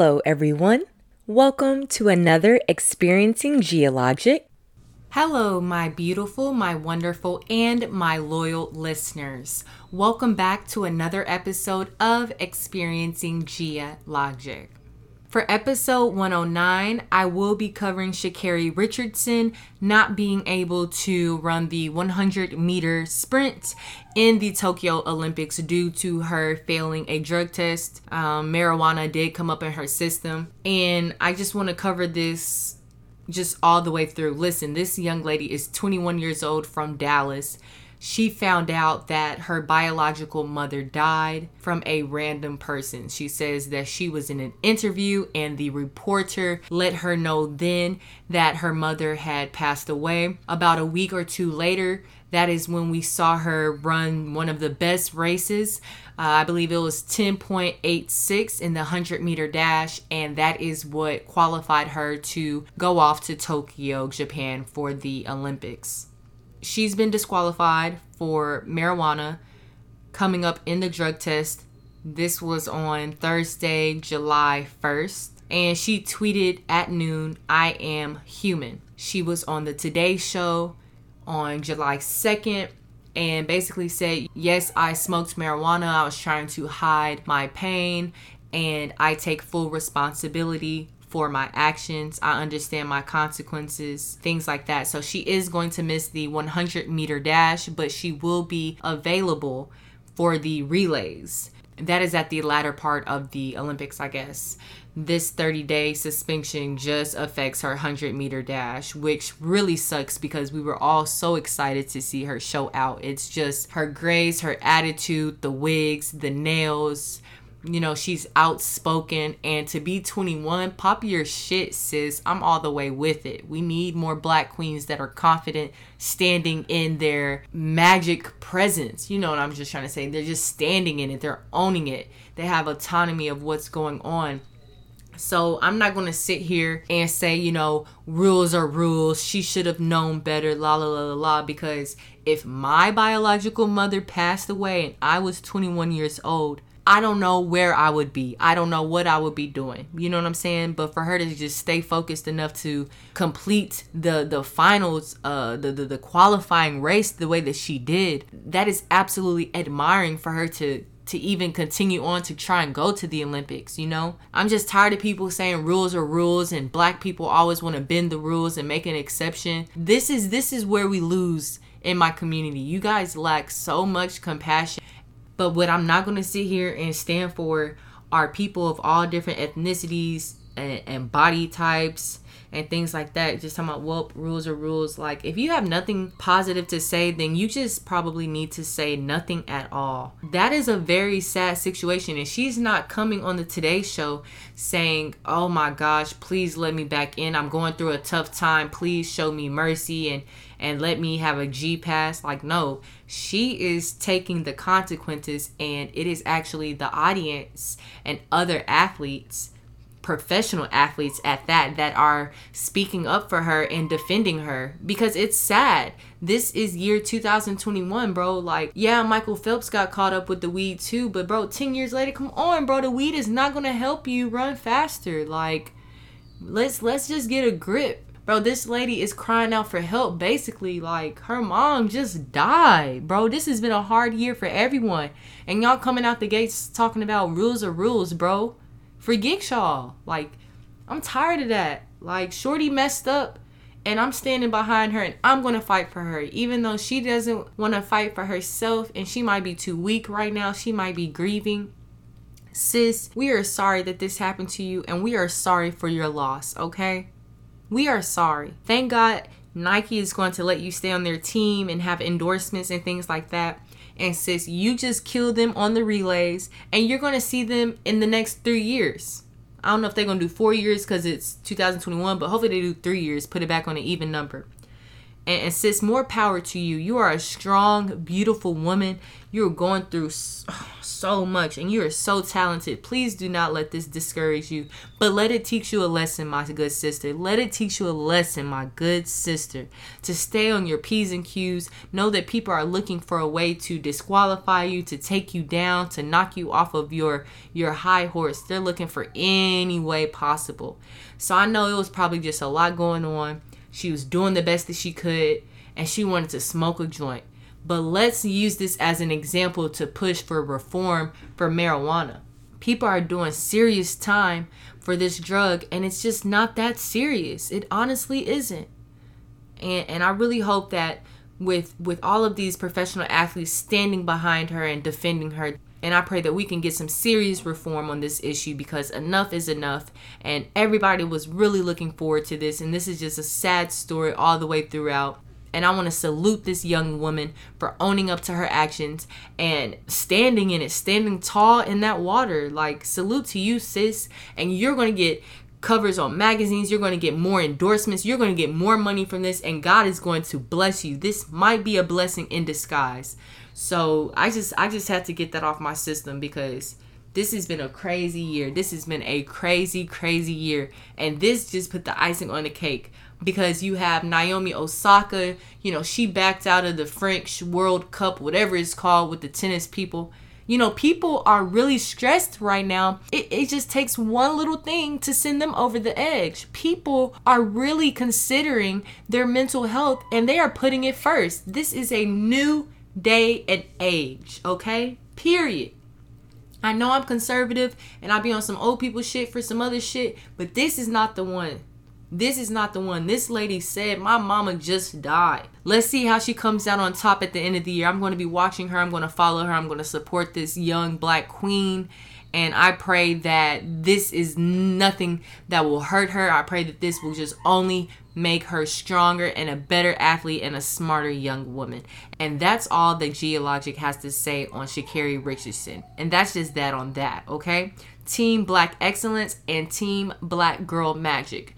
Hello, everyone. Welcome to another Experiencing Ghialogic. Hello, my beautiful, my wonderful, and my loyal listeners. Welcome back to another episode of Experiencing Ghialogic. For episode 109, I will be covering Sha'Carri Richardson not being able to run the 100 meter sprint in the Tokyo Olympics due to her failing a drug test. Um, marijuana did come up in her system, and I just want to cover this just all the way through. Listen, this young lady is 21 years old from Dallas she found out that her biological mother died from a random person. She says that she was in an interview and the reporter let her know then that her mother had passed away. About a week or two later, that is when we saw her run one of the best races. Uh, I believe it was 10.86 in the 100 meter dash, and that is what qualified her to go off to Tokyo, Japan for the Olympics she's been disqualified for marijuana coming up in the drug test. This was on Thursday, July 1st. And she tweeted at noon, I am human. She was on the Today Show on July 2nd and basically said, Yes, I smoked marijuana. I was trying to hide my pain and I take full responsibility for my actions. I understand my consequences, things like that. So she is going to miss the 100 meter dash, but she will be available for the relays. That is at the latter part of the Olympics, I guess. This 30 day suspension just affects her 100 meter dash, which really sucks because we were all so excited to see her show out. It's just her grace, her attitude, the wigs, the nails, you know, she's outspoken. And to be 21, pop your shit, sis. I'm all the way with it. We need more black queens that are confident, standing in their magic presence. You know what I'm just trying to say? They're just standing in it, they're owning it, they have autonomy of what's going on. So I'm not going to sit here and say, you know, rules are rules. She should have known better, la la la la la. Because if my biological mother passed away and I was 21 years old, I don't know where I would be. I don't know what I would be doing. You know what I'm saying? But for her to just stay focused enough to complete the the finals, uh, the, the the qualifying race the way that she did, that is absolutely admiring for her to to even continue on to try and go to the Olympics, you know? I'm just tired of people saying rules are rules and black people always want to bend the rules and make an exception. This is this is where we lose in my community. You guys lack so much compassion but what I'm not going to sit here and stand for are people of all different ethnicities and, and body types and things like that. Just talking about, well, rules are rules. Like, if you have nothing positive to say, then you just probably need to say nothing at all. That is a very sad situation. And she's not coming on the Today Show saying, oh my gosh, please let me back in. I'm going through a tough time. Please show me mercy and and let me have a G pass. Like, no, she is taking the consequences, and it is actually the audience and other athletes, professional athletes at that, that are speaking up for her and defending her because it's sad. This is year 2021, bro. Like, yeah, Michael Phelps got caught up with the weed too, but bro, 10 years later, come on, bro, the weed is not gonna help you run faster. Like, let's let's just get a grip Bro, this lady is crying out for help. Basically, like her mom just died. Bro, this has been a hard year for everyone. And y'all coming out the gates talking about rules are rules, bro. Forget y'all. Like, I'm tired of that. Like, Shorty messed up and I'm standing behind her and I'm going to fight for her. Even though she doesn't want to fight for herself and she might be too weak right now, she might be grieving. Sis, we are sorry that this happened to you and we are sorry for your loss, okay? We are sorry. Thank God Nike is going to let you stay on their team and have endorsements and things like that. And sis, you just killed them on the relays and you're going to see them in the next three years. I don't know if they're going to do four years because it's 2021, but hopefully they do three years, put it back on an even number. And, and sis, more power to you. You are a strong, beautiful woman. You're going through so, so much and you are so talented. Please do not let this discourage you, but let it teach you a lesson, my good sister. Let it teach you a lesson, my good sister, to stay on your P's and Q's. Know that people are looking for a way to disqualify you, to take you down, to knock you off of your your high horse. They're looking for any way possible. So I know it was probably just a lot going on. She was doing the best that she could and she wanted to smoke a joint. But let's use this as an example to push for reform for marijuana. People are doing serious time for this drug and it's just not that serious. It honestly isn't. And and I really hope that with with all of these professional athletes standing behind her and defending her and I pray that we can get some serious reform on this issue because enough is enough. And everybody was really looking forward to this. And this is just a sad story all the way throughout. And I want to salute this young woman for owning up to her actions and standing in it, standing tall in that water. Like, salute to you, sis. And you're going to get covers on magazines. You're going to get more endorsements. You're going to get more money from this. And God is going to bless you. This might be a blessing in disguise. So I just I just had to get that off my system because this has been a crazy year. This has been a crazy, crazy year. And this just put the icing on the cake because you have Naomi Osaka, you know, she backed out of the French World Cup, whatever it's called, with the tennis people. You know, people are really stressed right now. It, it just takes one little thing to send them over the edge. People are really considering their mental health and they are putting it first. This is a new day, and age, okay? Period. I know I'm conservative and I'll be on some old people shit for some other shit, but this is not the one. This is not the one. This lady said, My mama just died. Let's see how she comes out on top at the end of the year. I'm going to be watching her. I'm going to follow her. I'm going to support this young black queen. And I pray that this is nothing that will hurt her. I pray that this will just only make her stronger and a better athlete and a smarter young woman. And that's all that Ghialogic has to say on Sha'Carri Richardson. And that's just that on that, okay? Team Black Excellence and Team Black Girl Magic.